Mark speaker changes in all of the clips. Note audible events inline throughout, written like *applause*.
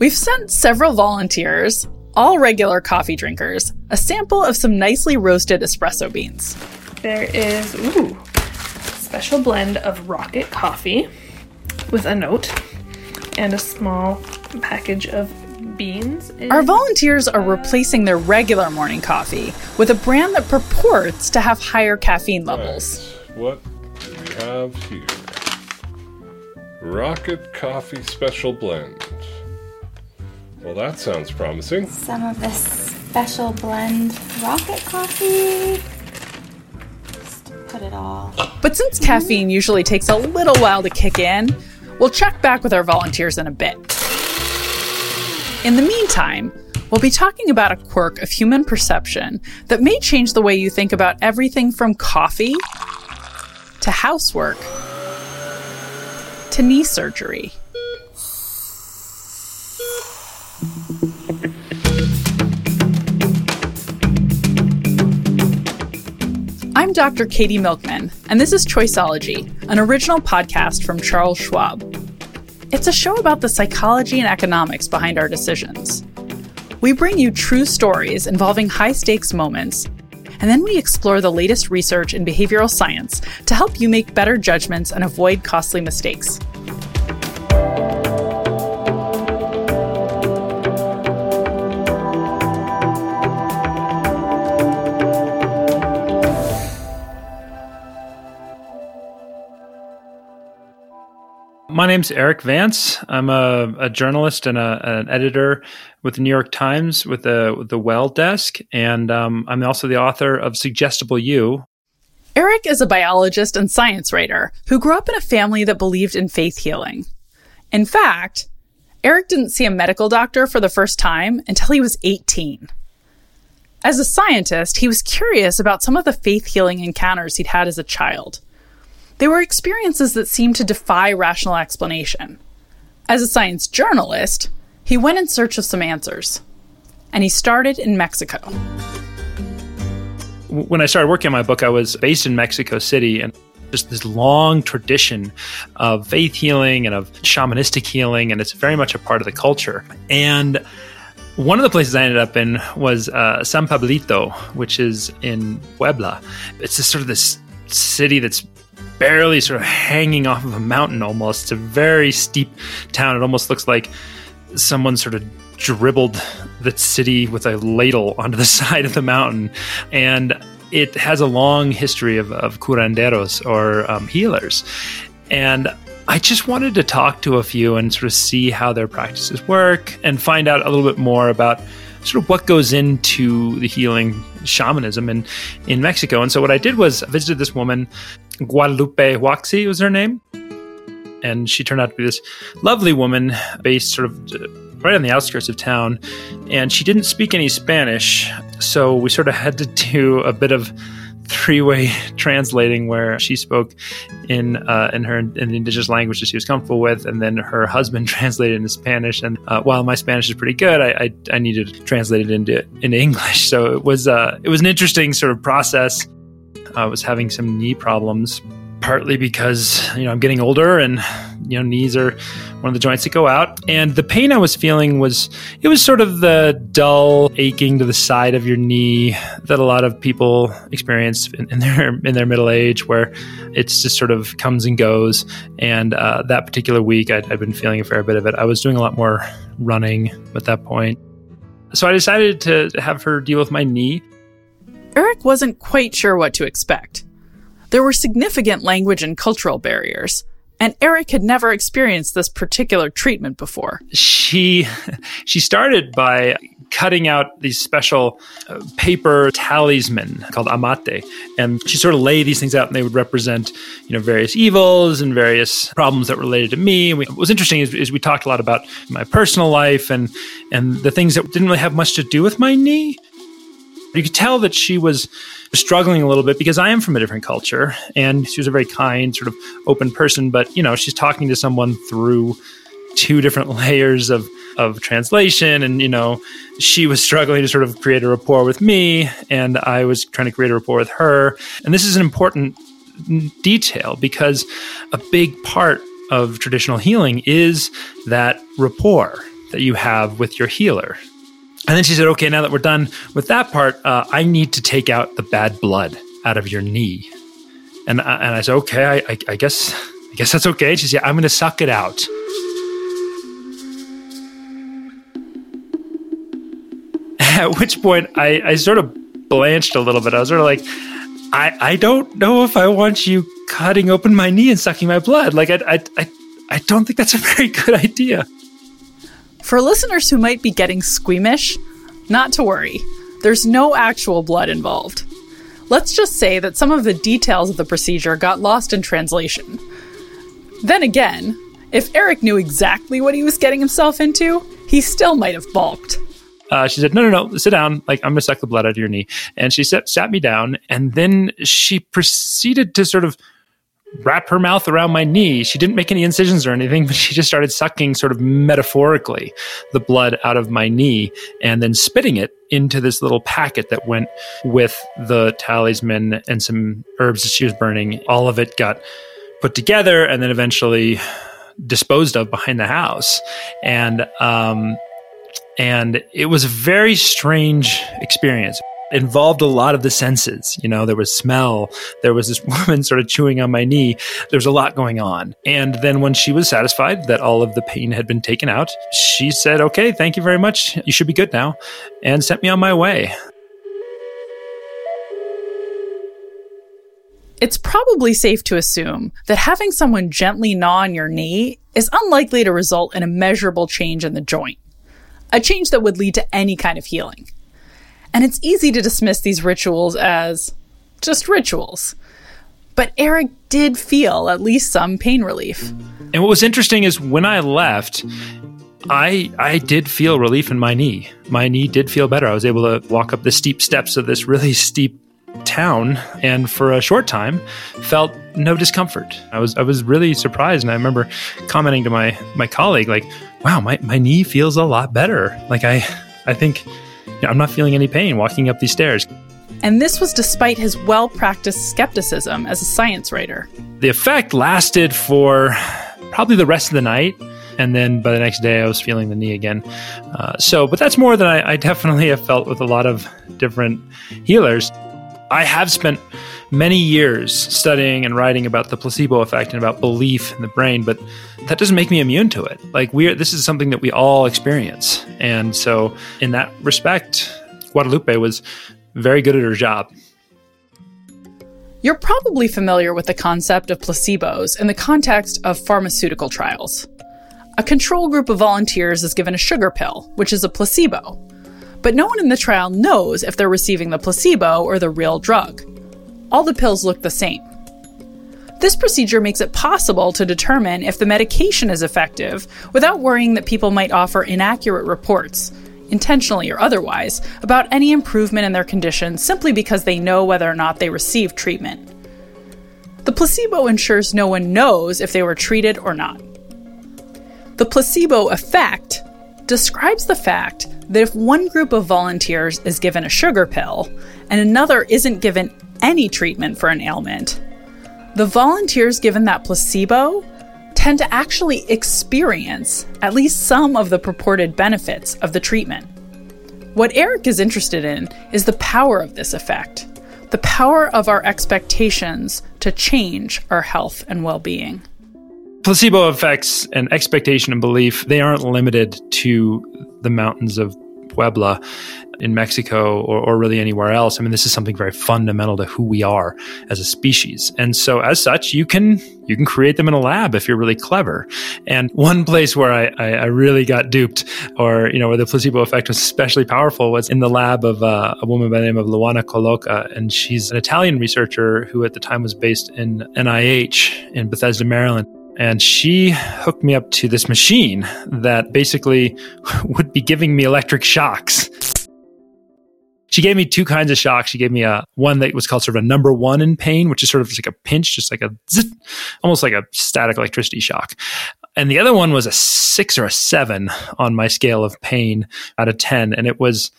Speaker 1: We've sent several volunteers, all regular coffee drinkers, a sample of some nicely roasted espresso beans.
Speaker 2: There is, ooh, special blend of rocket coffee with a note and a small package of beans.
Speaker 1: Our volunteers are replacing their regular morning coffee with a brand that purports to have higher caffeine levels.
Speaker 3: Right. What do we have here? Rocket Coffee Special Blend. Well, that sounds promising.
Speaker 4: Some of this special blend rocket coffee. Just put it all.
Speaker 1: But since caffeine usually takes a little while to kick in, we'll check back with our volunteers in a bit. In the meantime, we'll be talking about a quirk of human perception that may change the way you think about everything from coffee to housework to knee surgery. Dr. Katie Milkman, and this is Choiceology, an original podcast from Charles Schwab. It's a show about the psychology and economics behind our decisions. We bring you true stories involving high stakes moments, and then we explore the latest research in behavioral science to help you make better judgments and avoid costly mistakes.
Speaker 5: My name's Erik Vance. I'm a, a journalist and a, an editor with the New York Times with the with the Well Desk, and um, I'm also the author of Suggestible You.
Speaker 1: Erik is a biologist and science writer who grew up in a family that believed in faith healing. In fact, Erik didn't see a medical doctor for the first time until he was 18. As a scientist, he was curious about some of the faith healing encounters he'd had as a child. They were experiences that seemed to defy rational explanation. As a science journalist, he went in search of some answers. And he started in Mexico.
Speaker 5: When I started working on my book, I was based in Mexico City and just this long tradition of faith healing and of shamanistic healing, and it's very much a part of the culture. And one of the places I ended up in was uh, San Pablito, which is in Puebla. It's just sort of this city that's barely sort of hanging off of a mountain almost. It's a very steep town. It almost looks like someone sort of dribbled the city with a ladle *laughs* onto the side of the mountain. And it has a long history of, of curanderos or um, healers. And I just wanted to talk to a few and sort of see how their practices work and find out a little bit more about sort of what goes into the healing shamanism in, in Mexico. And so what I did was I visited this woman Guadalupe Huaxi was her name. And she turned out to be this lovely woman based sort of uh, right on the outskirts of town. And she didn't speak any Spanish. So we sort of had to do a bit of three way translating where she spoke in uh, in her in the indigenous language that she was comfortable with, and then her husband *laughs* translated into Spanish. And uh, while my Spanish is pretty good, I, I, I needed to translate it into into English. *laughs* So it was uh, it was an interesting sort of process. I was having some knee problems, partly because you know I'm getting older and you know knees are one of the joints that go out. And the pain I was feeling was it was sort of the dull aching to the side of your knee that a lot of people experience in, in their *laughs* in their middle age, where it's just sort of comes and goes. And uh, that particular week, I'd, I'd been feeling a fair bit of it. I was doing a lot more running at that point. So I decided to have her deal with my knee.
Speaker 1: Erik wasn't quite sure what to expect. There were significant language and cultural barriers, and Erik had never experienced this particular treatment before.
Speaker 5: She she started by cutting out these special uh, paper talisman called amate and she sort of laid these things out and they would represent you know various evils and various problems that related to me we, what was interesting is, is we talked a lot about my personal life and and the things that didn't really have much to do with my knee you could tell that she was struggling a little bit because I am from a different culture and she was a very kind, sort of open person. But, you know, she's talking to someone through two different *laughs* layers of, of translation. And, you know, she was struggling to sort of create a rapport with me and I was trying to create a rapport with her. And this is an important detail because a big part of traditional healing is that rapport that you have with your healer. And then she said, okay, now that we're done with that part, uh, I need to take out the bad blood out of your knee. And I, and I said, okay, I, I, I guess I guess that's okay. She said, I'm going to suck it out. *laughs* At which point, I, I sort of blanched a little bit. I was sort of like, I, I don't know if I want you cutting open my knee and sucking my blood. Like, I, I, I, I don't think that's a *laughs* very good idea.
Speaker 1: For listeners who might be getting squeamish, not to worry. There's no actual blood involved. Let's just say that some of the details of the procedure got lost in translation. Then again, if Erik knew exactly what he was getting himself into, he still might have balked.
Speaker 5: Uh, she said, "No, no, no, sit down. Like I'm gonna suck the blood out of your knee." And she sat, sat me down, and then she proceeded to sort of wrap her mouth around my knee. She didn't make any incisions or anything, but she just started sucking, sort of metaphorically, the blood out of my knee, and then spitting it into this little packet that went with the talisman and some herbs that she was burning. All of it got put together, and then eventually disposed of behind the house. And um, and it was a very strange experience involved a lot of the senses. You know, there was smell, there was this *laughs* woman sort of chewing on my knee. There was a lot going on. And then when she was satisfied that all of the pain had been taken out, she said, Okay, thank you very much. You should be good now, and sent me on my way.
Speaker 1: It's probably safe to assume that having someone gently gnaw on your knee is unlikely to result in a measurable change in the joint, a change that would lead to any kind of healing. And it's easy to dismiss these rituals as just rituals. But Erik did feel at least some pain relief.
Speaker 5: And what was interesting is when I left, I I did feel relief in my knee. My knee did feel better. I was able to walk up the steep steps of this really steep town and for a short time felt no discomfort. I was I was really surprised and I remember commenting to my my colleague like, "Wow, my my knee feels a lot better." Like I I think I'm not feeling any pain walking up these stairs.
Speaker 1: And this was despite his well practiced skepticism as a science writer.
Speaker 5: The effect lasted for probably the rest of the night. And then by the next day, I was feeling the knee again. Uh, so, but that's more than I, I definitely have felt with a lot of different healers. I have spent many years studying and writing about the placebo effect and about belief in the brain, but that doesn't make me immune to it. Like we are, this is something that we all experience. And so in that respect, Guadalupe was very good at her job.
Speaker 1: You're probably familiar with the concept of placebos in the context of pharmaceutical trials. A control group of volunteers is given a sugar pill, which is a placebo, but no one in the trial knows if they're receiving the placebo or the real drug. All the pills look the same. This procedure makes it possible to determine if the medication is effective without worrying that people might offer inaccurate reports, intentionally or otherwise, about any improvement in their condition simply because they know whether or not they received treatment. The placebo ensures no one knows if they were treated or not. The placebo effect describes the fact that if one group of volunteers is given a sugar pill and another isn't given any treatment for an ailment, the volunteers given that placebo tend to actually experience at least some of the purported benefits of the treatment. What Erik is interested in is the power of this effect, the power of our expectations to change our health and well being.
Speaker 5: Placebo effects and expectation and belief, they aren't limited to the mountains of Puebla in Mexico or, or, really anywhere else. I mean, this is something very fundamental to who we are as a species. And so as such, you can you can create them in a lab if you're really clever. And one place where I, I, I really got duped or, you know, where the placebo effect was especially powerful was in the lab of uh, a woman by the name of Luana Colloca. And she's an Italian researcher who at the time was based in NIH in Bethesda, Maryland and she hooked me up to this machine that basically *laughs* would be giving me electric shocks. She gave me two kinds of shocks. She gave me a one that was called sort of a number one in pain, which is sort of like a pinch, just like a almost like a static electricity shock. And the other one was a six or a seven on my scale of pain out of 10. And it was,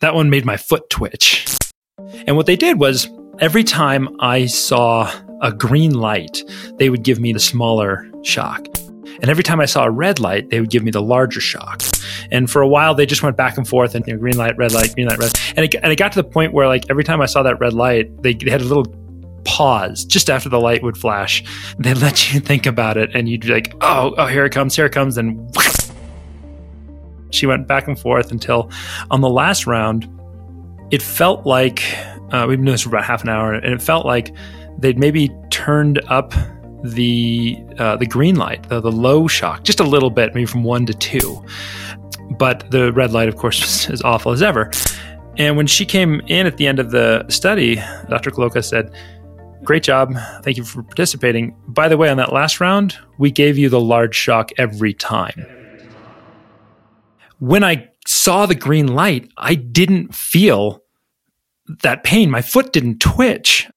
Speaker 5: that one made my foot twitch. And what they did was every time I saw a green light, they would give me the smaller shock. And every time I saw a red light, they would give me the larger shock. And for a while, they just went back and forth and you know, green light, red light, green light, red. And it, and it got to the point where like every time I saw that red light, they, they had a little pause just after the light would flash. They let you think about it, and you'd be like, "Oh, oh, here it comes, here it comes," and she went back and forth until on the last round, it felt like uh, we've been doing this for about half an hour, and it felt like they'd maybe turned up the uh, the green light, the, the low shock, just a little bit, maybe from one to two. But the red light, of course, *laughs* was as awful as ever. And when she came in at the end of the study, Dr. Colloca said, Great job. Thank you for participating. By the way, on that last round, we gave you the large shock every time. When I saw the green light, I didn't feel that pain. My foot didn't twitch.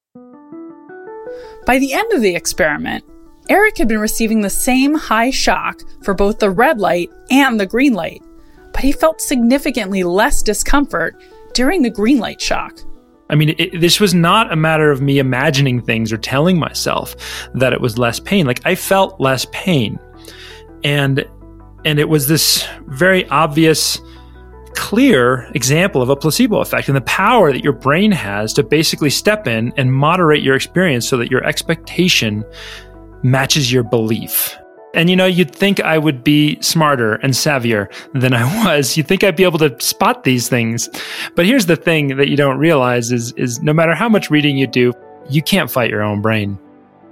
Speaker 1: By the end of the experiment, Erik had been receiving the same high shock for both the red light and the green light, but he felt significantly less discomfort during the green light shock.
Speaker 5: I mean, it, this was not a matter of me imagining things or telling myself that it was less pain. Like I felt less pain, and and it was this very obvious, clear example of a placebo effect and the power that your brain has to basically step in and moderate your experience so that your expectation matches your belief. And you know, you'd think I would be smarter and savvier than I *laughs* was. You'd think I'd be able to spot these things. But here's the thing that you don't realize is, is no matter how much reading you do, you can't fight your own brain.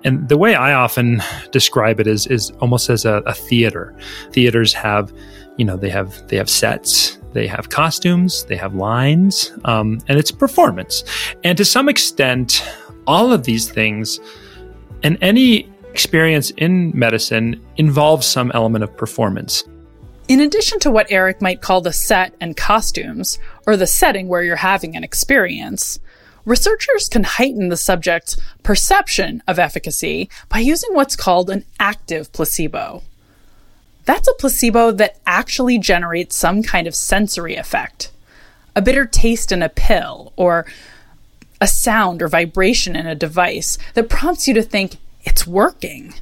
Speaker 5: And the way I often describe it is, is almost as a, a theater. Theaters have, you know, they have, they have sets, they have costumes, they have lines, um, and it's performance. And to some extent, all of these things and any experience in medicine involves some element of performance.
Speaker 1: In addition to what Erik might call the set and costumes, or the setting where you're having an experience, researchers can heighten the subject's perception of efficacy by using what's called an active placebo. That's a placebo that actually generates some kind of sensory effect. A bitter taste in a pill, or a sound or vibration in a device that prompts you to think, it's working.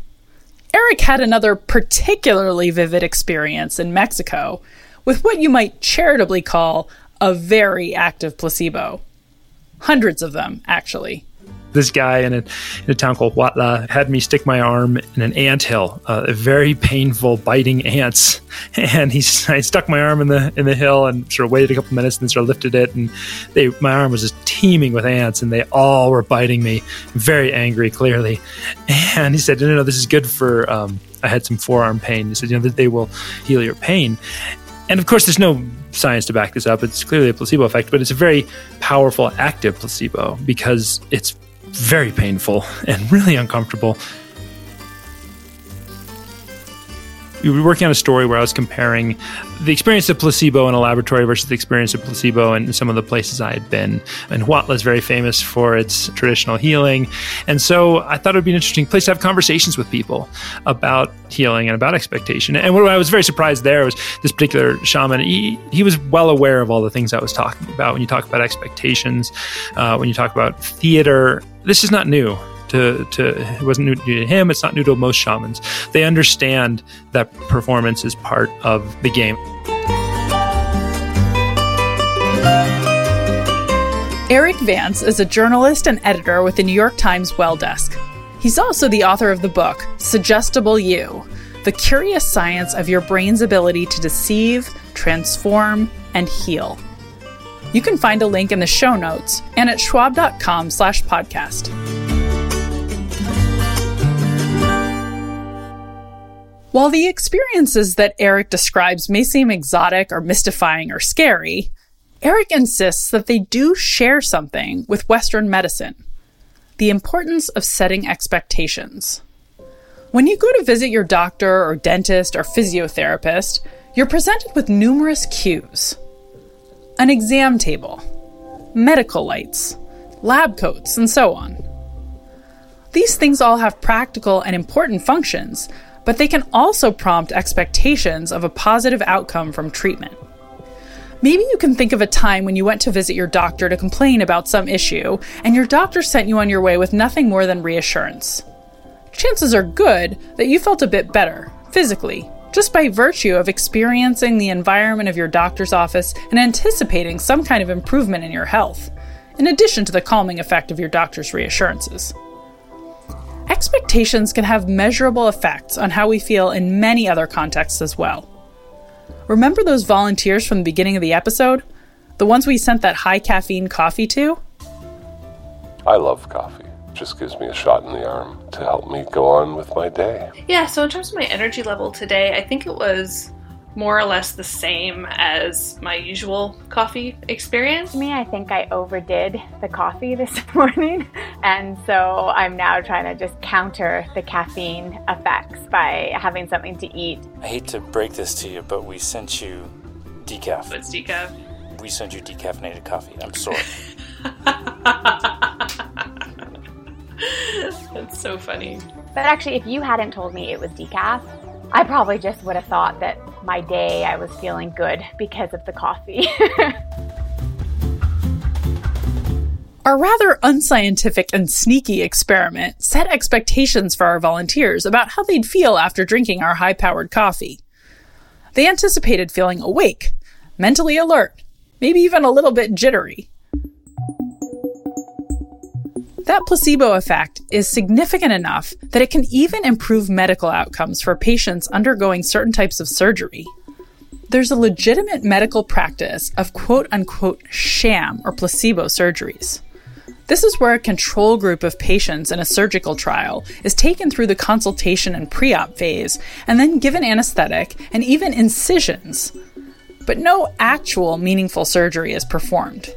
Speaker 1: Erik had another particularly vivid experience in Mexico with what you might charitably call a very active placebo. Hundreds of them, actually
Speaker 5: this guy in a, in a town called Huautla had me stick my arm in an ant hill, uh, a very painful, biting ants. *laughs* And he, I stuck my arm in the in the hill and sort of waited a couple minutes and then sort of lifted it. And they, my arm was just teeming with ants and they all were biting me, very angry, clearly. And he said, no, no, no this is good for, um, I had some forearm pain. He said, you know, that they will heal your pain. And of course, there's no science to back this up. It's clearly a placebo effect, but it's a very powerful active placebo because it's very painful and really uncomfortable. We were working on a story where I was comparing the experience of placebo in a laboratory versus the experience of placebo in some of the places I had been. And Huautla is very famous for its traditional healing. And so I thought it would be an interesting place to have conversations with people about healing and about expectation. And what I was very surprised there was this particular shaman, he, he was well aware of all the things I was talking about. When you talk about expectations, uh, when you talk about theater, this is not new to, to it wasn't new to him. It's not new to most shamans. They understand that performance is part of the game.
Speaker 1: Erik Vance is a journalist and editor with the New York Times Well Desk. He's also the author of the book, Suggestible You The Curious Science of Your Brain's Ability to Deceive, Transform, and Heal. You can find a link in the show notes and at schwab.com slash podcast. While the experiences that Erik describes may seem exotic or mystifying or scary, Erik insists that they do share something with Western medicine the importance of setting expectations. When you go to visit your doctor or dentist or physiotherapist, you're presented with numerous cues an exam table, medical lights, lab coats, and so on. These things all have practical and important functions, but they can also prompt expectations of a positive outcome from treatment. Maybe you can think of a time when you went to visit your doctor to complain about some issue, and your doctor sent you on your way with nothing more than reassurance. Chances are good that you felt a bit better, physically, just by virtue of experiencing the environment of your doctor's office and anticipating some kind of improvement in your health, in addition to the calming effect of your doctor's reassurances. Expectations can have measurable effects on how we feel in many other contexts as well. Remember those volunteers from the beginning of the episode? The ones we sent that high caffeine coffee to?
Speaker 3: I love coffee. It just gives me a shot in the arm to help me go on with my day.
Speaker 2: Yeah, so in terms of my energy level today, I think it was more or less the same as my usual coffee experience.
Speaker 6: For me, I think I overdid the coffee this *laughs* morning, and so I'm now trying to just counter the caffeine effects by having something to eat.
Speaker 7: I hate to break this to you, but we sent you decaf.
Speaker 2: It's decaf.
Speaker 7: We sent you decaffeinated coffee. I'm sorry. *laughs* *laughs*
Speaker 2: That's so funny.
Speaker 6: But actually, if you hadn't told me it was decaf, I probably just would have thought that my day I was feeling good because of the coffee. *laughs*
Speaker 1: Our rather unscientific and sneaky experiment set expectations for our volunteers about how they'd feel after drinking our high powered coffee. They anticipated feeling awake, mentally alert, maybe even a little bit jittery. That placebo effect is significant enough that it can even improve medical outcomes for patients undergoing certain types of surgery. There's a legitimate medical practice of quote unquote sham or placebo surgeries. This is where a control group of patients in a surgical trial is taken through the consultation and pre op phase and then given anesthetic and even incisions. But no actual meaningful surgery is performed.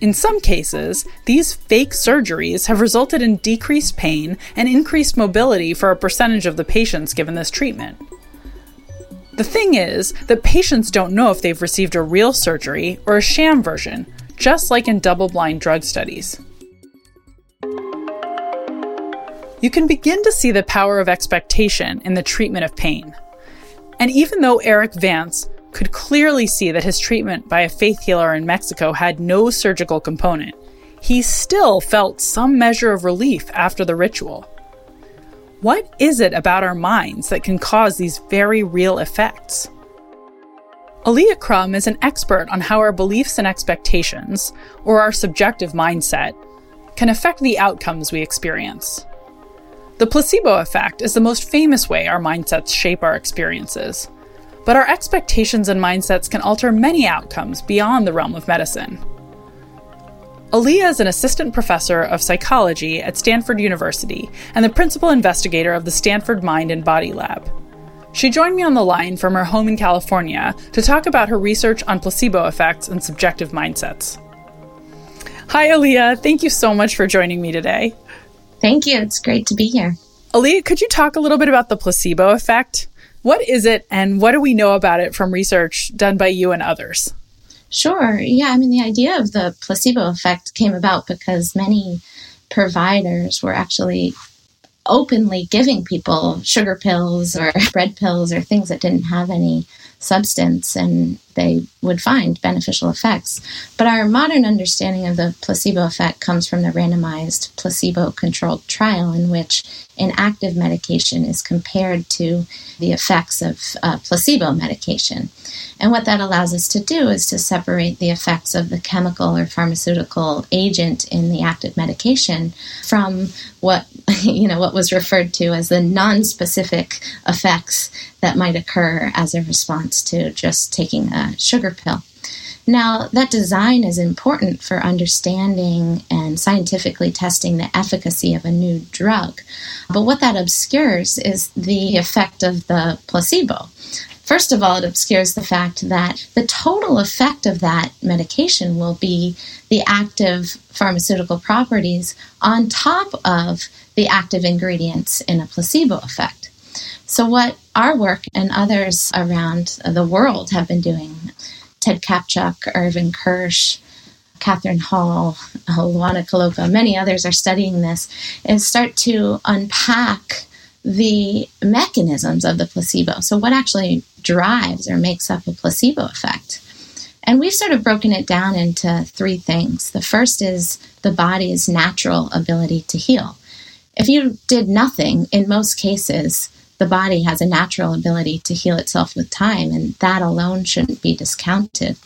Speaker 1: In some cases, these fake surgeries have resulted in decreased pain and increased mobility for a percentage of the patients given this treatment. The thing is that patients don't know if they've received a real surgery or a sham version, just like in double blind drug studies. You can begin to see the power of expectation in the treatment of pain. And even though Erik Vance could clearly see that his treatment by a faith healer in Mexico had no surgical component, he still felt some measure of relief after the ritual. What is it about our minds that can cause these very real effects? Alia Crum is an expert on how our beliefs and expectations, or our subjective mindset, can affect the outcomes we experience. The placebo effect is the most famous way our mindsets shape our experiences. But our expectations and mindsets can alter many outcomes beyond the realm of medicine. Alia is an assistant professor of psychology at Stanford University and the principal investigator of the Stanford Mind and Body Lab. She joined me on the line from her home in California to talk about her research on placebo effects and subjective mindsets. Hi, Alia. Thank you so much for joining me today.
Speaker 8: Thank you. It's great to be here.
Speaker 1: Alia, could you talk a little bit about the placebo effect? What is it, and what do we know about it from research done by you and others?
Speaker 8: Sure. Yeah, I mean, the idea of the placebo effect came about because many providers were actually openly giving people sugar pills or *laughs* bread pills or things that didn't have any substance and they would find beneficial effects. But our modern understanding of the placebo effect comes from the randomized placebo controlled trial in which inactive medication is compared to the effects of uh, placebo medication. And what that allows us to do is to separate the effects of the chemical or pharmaceutical agent in the active medication from what *laughs* you know what was referred to as the non-specific effects that might occur as a response to just taking a sugar pill. Now, that design is important for understanding and scientifically testing the efficacy of a new drug. But what that obscures is the effect of the placebo. First of all, it obscures the fact that the total effect of that medication will be the active pharmaceutical properties on top of the active ingredients in a placebo effect. So, what our work and others around the world have been doing, Ted Kaptchuk, Irvin Kirsch, Kathryn Hall, Luana Colloca, many others are studying this, is start to unpack the mechanisms of the placebo. So, what actually drives or makes up a placebo effect? And we've sort of broken it down into three things. The first is the body's natural ability to heal. If you did nothing, in most cases, the body has a natural ability to heal itself with time, and that alone shouldn't be discounted.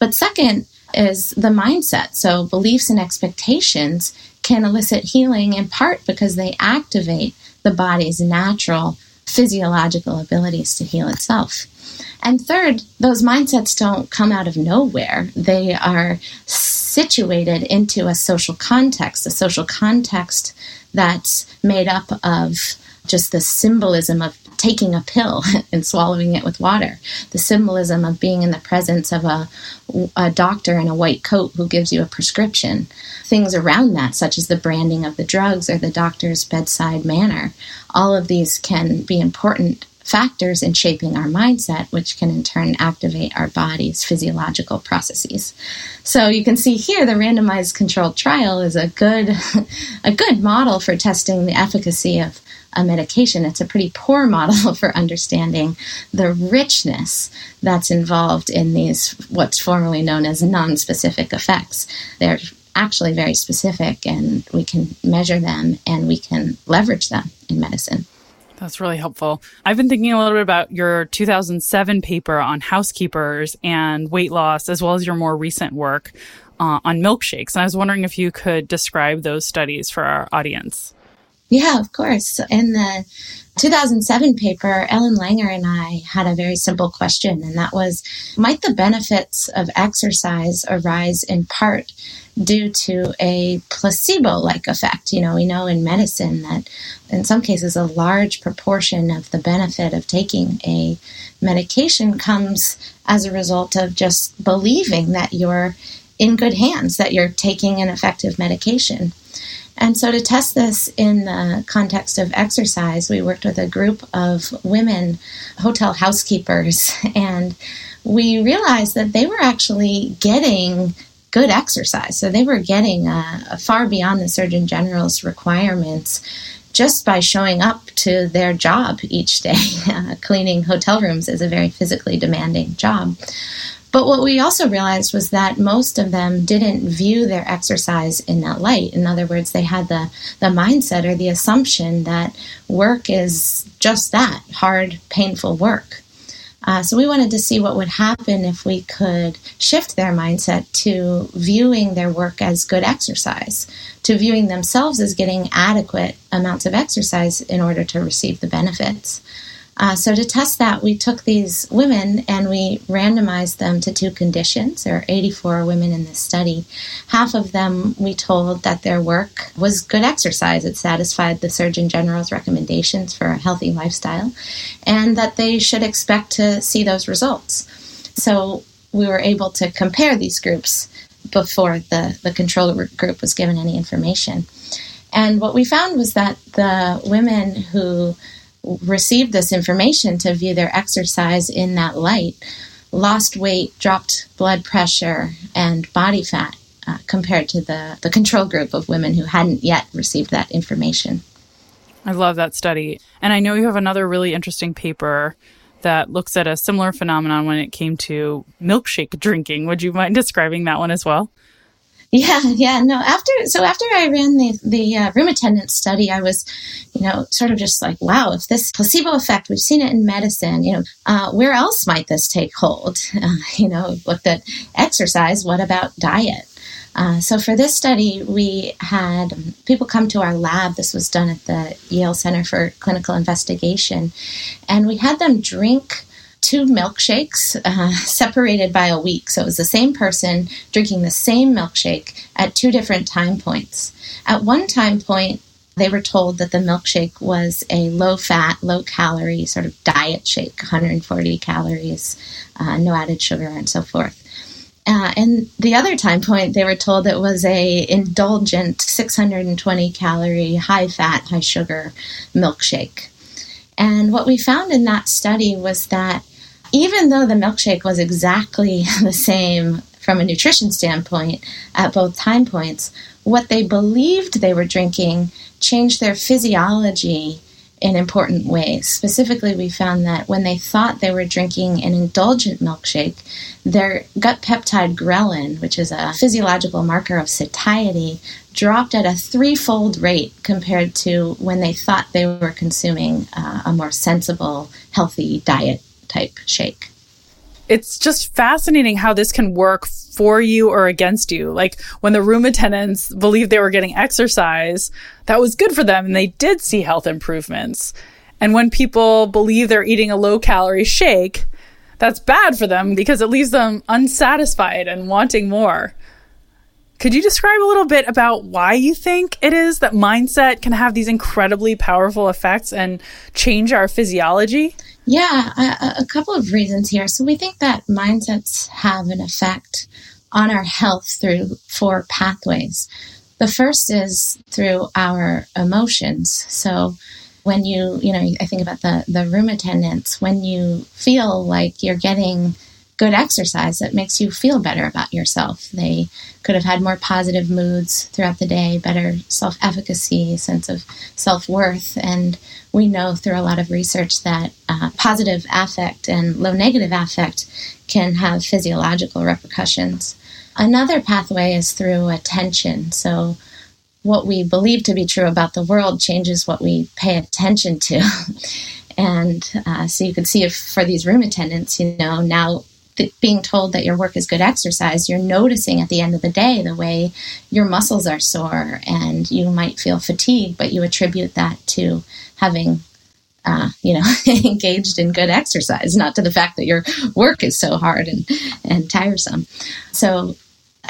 Speaker 8: But second is the mindset. So, beliefs and expectations can elicit healing in part because they activate the body's natural physiological abilities to heal itself. And third, those mindsets don't come out of nowhere. They are situated into a social context, a social context that's made up of just the symbolism of taking a pill *laughs* and swallowing it with water, the symbolism of being in the presence of a, a doctor in a white coat who gives you a prescription, things around that, such as the branding of the drugs or the doctor's bedside manner. All of these can be important factors in shaping our mindset, which can in turn activate our body's physiological processes. So you can see here the randomized controlled trial is a good *laughs* a good model for testing the efficacy of a medication. It's a pretty poor model *laughs* for understanding the richness that's involved in these what's formerly known as non-specific effects. They're actually very specific and we can measure them and we can leverage them in medicine.
Speaker 1: That's really helpful. I've been thinking a little bit about your 2007 paper on housekeepers and weight loss, as well as your more recent work uh, on milkshakes. And I was wondering if you could describe those studies for our audience.
Speaker 8: Yeah, of course. In the 2007 paper, Ellen Langer and I had a very simple question, and that was Might the benefits of exercise arise in part due to a placebo like effect? You know, we know in medicine that in some cases a large proportion of the benefit of taking a medication comes as a result of just believing that you're in good hands, that you're taking an effective medication. And so, to test this in the context of exercise, we worked with a group of women, hotel housekeepers, *laughs* and we realized that they were actually getting good exercise. So, they were getting uh, far beyond the Surgeon General's requirements just by showing up to their job each day. *laughs* Cleaning hotel rooms is a very physically demanding job. But what we also realized was that most of them didn't view their exercise in that light. In other words, they had the, the mindset or the assumption that work is just that hard, painful work. Uh, so we wanted to see what would happen if we could shift their mindset to viewing their work as good exercise, to viewing themselves as getting adequate amounts of exercise in order to receive the benefits. Uh, so to test that, we took these women and we randomized them to two conditions. There are 84 women in this study. Half of them we told that their work was good exercise. It satisfied the Surgeon General's recommendations for a healthy lifestyle, and that they should expect to see those results. So we were able to compare these groups before the, the control group was given any information. And what we found was that the women who received this information to view their exercise in that light lost weight, dropped blood pressure, and body fat uh, compared to the, the control group of women who hadn't yet received that information.
Speaker 1: I love that study. And I know you have another really interesting paper that looks at a similar phenomenon when it came to milkshake drinking. Would you mind describing that one as well?
Speaker 8: Yeah, yeah, no. After so after I ran the the uh, room attendant study, I was, you know, sort of just like, wow, if this placebo effect, we've seen it in medicine, you know, uh, where else might this take hold? *laughs* Uh, you know, looked at exercise. What about diet? Uh, so for this study, we had people come to our lab. This was done at the Yale Center for Clinical Investigation, and we had them drink two milkshakes uh, separated by a week. So it was the same person drinking the same milkshake at two different time points. At one time point, they were told that the milkshake was a low fat, low calorie sort of diet shake, 140 calories, uh, no added sugar, and so forth. Uh, and the other time point, they were told it was a indulgent 620 calorie, high fat, high sugar milkshake. And what we found in that study was that even though the milkshake was exactly *laughs* the same from a nutrition standpoint at both time points, what they believed they were drinking changed their physiology in important ways. Specifically, we found that when they thought they were drinking an indulgent milkshake, their gut peptide ghrelin, which is a physiological marker of satiety, dropped at a threefold rate compared to when they thought they were consuming uh, a more sensible, healthy diet type shake.
Speaker 1: It's just fascinating how this can work for you or against you. Like when the room attendants believed they were getting exercise, that was good for them and they did see health improvements. And when people believe they're eating a low calorie shake, that's bad for them because it leaves them unsatisfied and wanting more. Could you describe a little bit about why you think it is that mindset can have these incredibly powerful effects and change our physiology?
Speaker 8: Yeah, a, a, couple of reasons here. So we think that mindsets have an effect on our health through four pathways. The first is through our emotions. So when you, you know, I think about the, the room attendants, when you feel like you're getting good exercise that makes you feel better about yourself. They could have had more positive moods throughout the day, better self efficacy, sense of self worth. And we know through a lot of research that uh, positive affect and low negative affect can have physiological repercussions. Another pathway is through attention. So, what we believe to be true about the world changes what we pay attention to. *laughs* and uh, so you could see if for these room attendants, you know, now being told that your work is good exercise, you're noticing at the end of the day the way your muscles are sore and you might feel fatigue, but you attribute that to having uh, you know, *laughs* engaged in good exercise, not to the fact that your work is so hard and, and tiresome. So,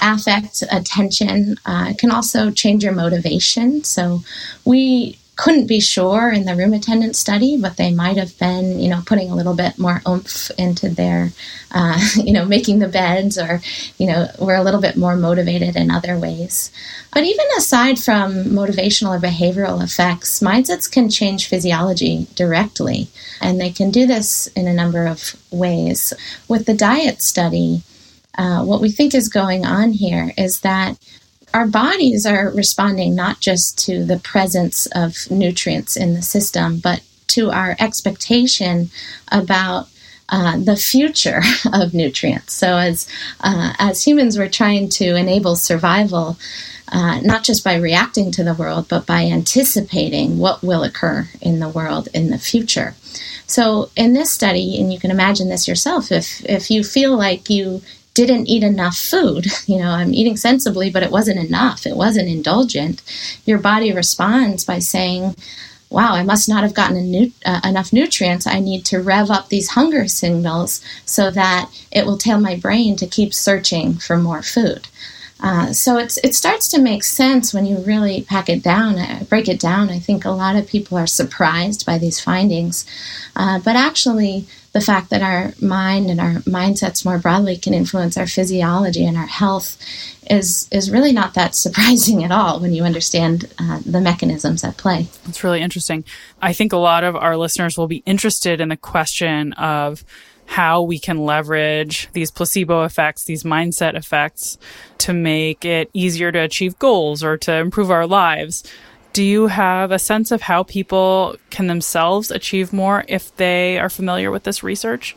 Speaker 8: affect, attention uh, can also change your motivation. So, we couldn't be sure in the room attendant study, but they might have been, you know, putting a little bit more oomph into their, uh, *laughs* you know, making the beds or, you know, we're a little bit more motivated in other ways. But even aside from motivational or behavioral effects, mindsets can change physiology directly. And they can do this in a number of ways. With the diet study, uh, what we think is going on here is that our bodies are responding not just to the presence of nutrients in the system, but to our expectation about uh, the future *laughs* of nutrients. So, as uh, as humans, we're trying to enable survival, uh, not just by reacting to the world, but by anticipating what will occur in the world in the future. So, in this study, and you can imagine this yourself, if if you feel like you didn't eat enough food. *laughs* You know, I'm eating sensibly, but it wasn't enough. It wasn't indulgent. Your body responds by saying, wow, I must not have gotten uh, enough nutrients. I need to rev up these hunger signals so that it will tell my brain to keep searching for more food. Uh, so it's it starts to make sense when you really pack it down, uh, break it down. I think a lot of people are surprised by these findings, uh, but actually, the fact that our mind and our mindsets more broadly can influence our physiology and our health is is really not that *laughs* surprising at all when you understand uh, the mechanisms at play.
Speaker 1: It's really interesting. I think a lot of our listeners will be interested in the question of how we can leverage these placebo effects, these mindset effects to make it easier to achieve goals or to improve our lives. Do you have a sense of how people can themselves achieve more if they are familiar with this research?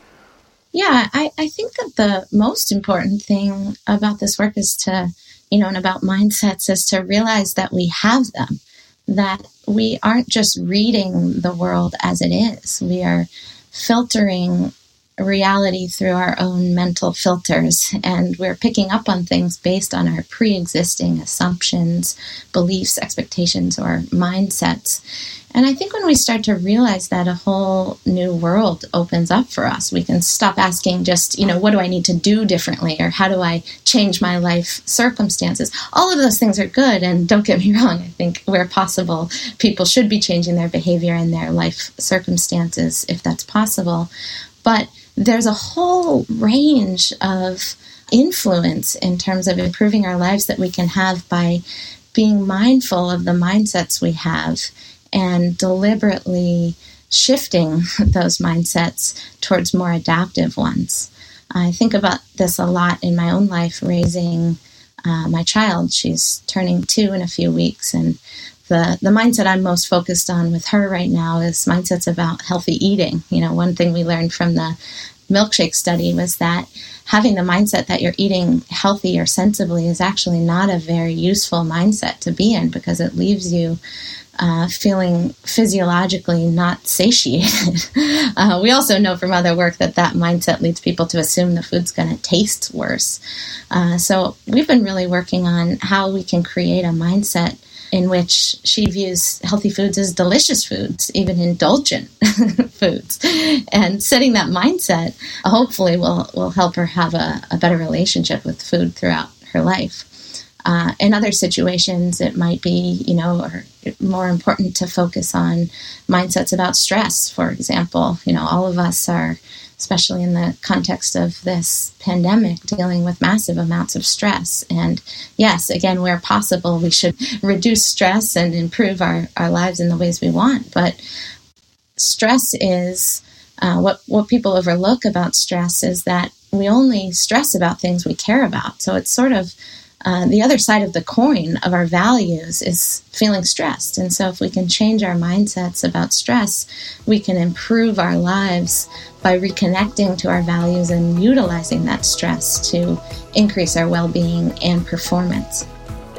Speaker 8: Yeah, I, I think that the most important thing about this work is to, you know, and about mindsets is to realize that we have them, that we aren't just reading the world as it is. We are filtering reality through our own mental filters, and we're picking up on things based on our pre existing assumptions, beliefs, expectations, or mindsets. And I think when we start to realize that, a whole new world opens up for us. We can stop asking just, you know, what do I need to do differently or how do I change my life circumstances? All of those things are good. And don't get me *laughs* wrong, I think where possible, people should be changing their behavior and their life circumstances if that's possible. But there's a whole range of influence in terms of improving our lives that we can have by being mindful of the mindsets we have and deliberately shifting *laughs* those mindsets towards more adaptive ones. I think about this a lot in my own life, raising uh, my child. She's turning two in a few weeks, and the, the mindset I'm most focused on with her right now is mindsets about healthy eating. You know, one thing we learned from the milkshake study was that having the mindset that you're eating healthy or sensibly is actually not a very useful mindset to be in because it leaves you uh, feeling physiologically not satiated. *laughs* uh, we also know from other work that that mindset leads people to assume the food's going to taste worse. Uh, so we've been really working on how we can create a mindset in which she views healthy foods as delicious foods, even indulgent *laughs* foods. And setting that mindset hopefully will, will help her have a, a better relationship with food throughout her life. Uh, in other situations, it might be, you know, more important to focus on mindsets about stress, for example. You know, all of us are, especially in the context of this pandemic, dealing with massive amounts of stress. And yes, again, where possible, we should *laughs* reduce stress and improve our, our lives in the ways we want. But stress is uh, what, what people overlook about stress is that we only stress about things we care about. So it's sort of uh, the other side of the coin of our values is feeling stressed. And so, if we can change our mindsets about stress, we can improve our lives by reconnecting to our values and utilizing that stress to increase our well being and performance.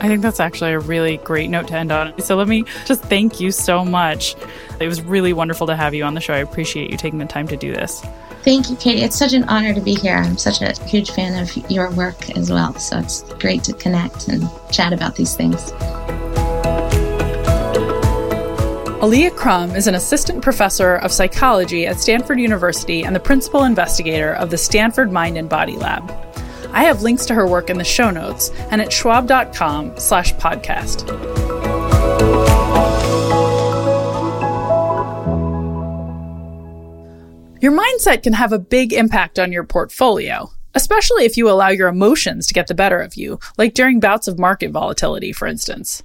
Speaker 1: I think that's actually a really great note to end on. So, let me just thank you so much. It was really wonderful to have you on the show. I appreciate you taking the time to do this.
Speaker 8: Thank you, Katie. It's such an honor to be here. I'm such a huge fan of your work as well. So it's great to connect and chat about these things.
Speaker 1: Alia Crum is an assistant professor of psychology at Stanford University and the principal investigator of the Stanford Mind and Body Lab. I have links to her work in the show notes and at schwab.com slash podcast. Your mindset can have a big impact on your portfolio, especially if you allow your emotions to get the better of you, like during bouts of market volatility, for instance.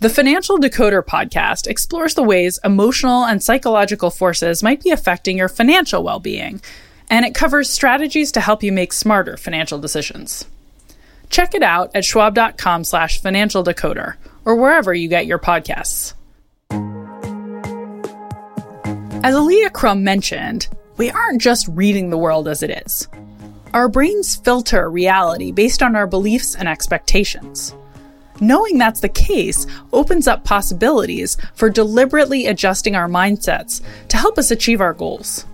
Speaker 1: The Financial Decoder podcast explores the ways emotional and psychological forces might be affecting your financial well being, and it covers strategies to help you make smarter financial decisions. Check it out at schwab.com slash financial decoder or wherever you get your podcasts. As Alia Crum mentioned, we aren't just reading the world as it is. Our brains filter reality based on our beliefs and expectations. Knowing that's the case opens up possibilities for deliberately adjusting our mindsets to help us achieve our goals.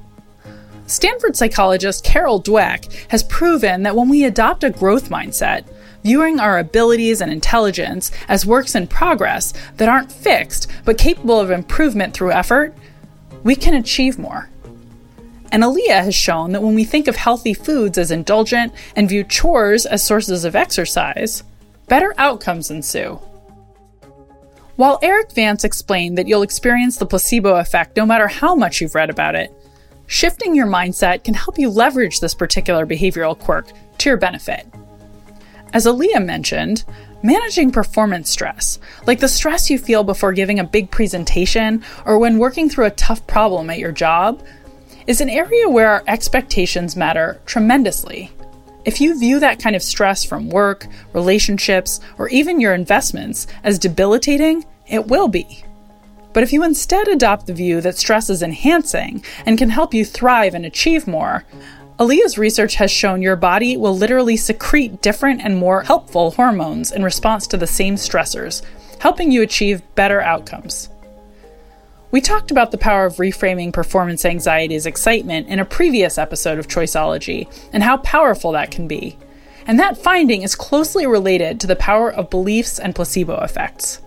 Speaker 1: Stanford psychologist Carol Dweck has proven that when we adopt a growth mindset, viewing our abilities and intelligence as works in progress that aren't fixed but capable of improvement through effort, we can achieve more. And Alia has shown that when we think of healthy foods as indulgent and view chores as sources of exercise, better outcomes ensue. While Erik Vance explained that you'll experience the placebo effect no matter how much you've read about it, shifting your mindset can help you leverage this particular behavioral quirk to your benefit. As Alia mentioned, Managing performance stress, like the stress you feel before giving a big presentation or when working through a tough problem at your job, is an area where our expectations matter tremendously. If you view that kind of stress from work, relationships, or even your investments as debilitating, it will be. But if you instead adopt the view that stress is enhancing and can help you thrive and achieve more, Alia's research has shown your body will literally secrete different and more helpful hormones in response to the same stressors, helping you achieve better outcomes. We talked about the power of reframing performance anxiety as excitement in a previous episode of Choiceology and how powerful that can be. And that finding is closely related to the power of beliefs and placebo effects.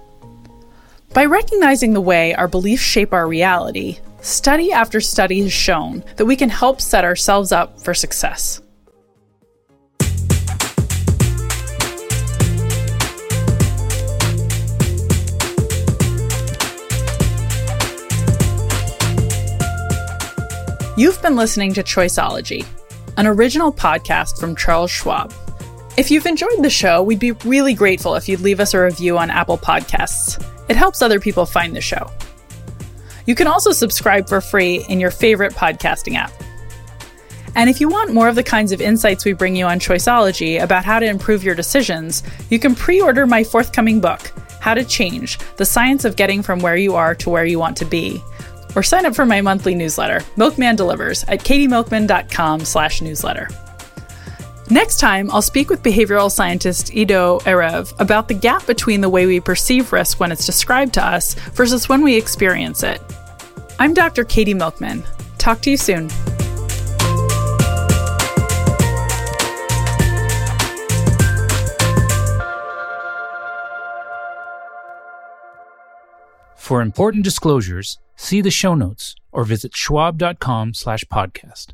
Speaker 1: By recognizing the way our beliefs shape our reality, Study after study has shown that we can help set ourselves up for success. You've been listening to Choiceology, an original podcast from Charles Schwab. If you've enjoyed the show, we'd be really grateful if you'd leave us a review on Apple Podcasts. It helps other people find the show. You can also subscribe for free in your favorite podcasting app. And if you want more of the kinds of insights we bring you on Choiceology about how to improve your decisions, you can pre order my forthcoming book, How to Change The Science of Getting from Where You Are to Where You Want to Be. Or sign up for my monthly newsletter, Milkman Delivers, at katiemilkman.com slash newsletter. Next time, I'll speak with behavioral scientist Ido Erev about the gap between the way we perceive risk when it's described to us versus when we experience it. I'm Dr. Katie Milkman. Talk to you soon.
Speaker 9: For important disclosures, see the show notes or visit schwab.com slash podcast.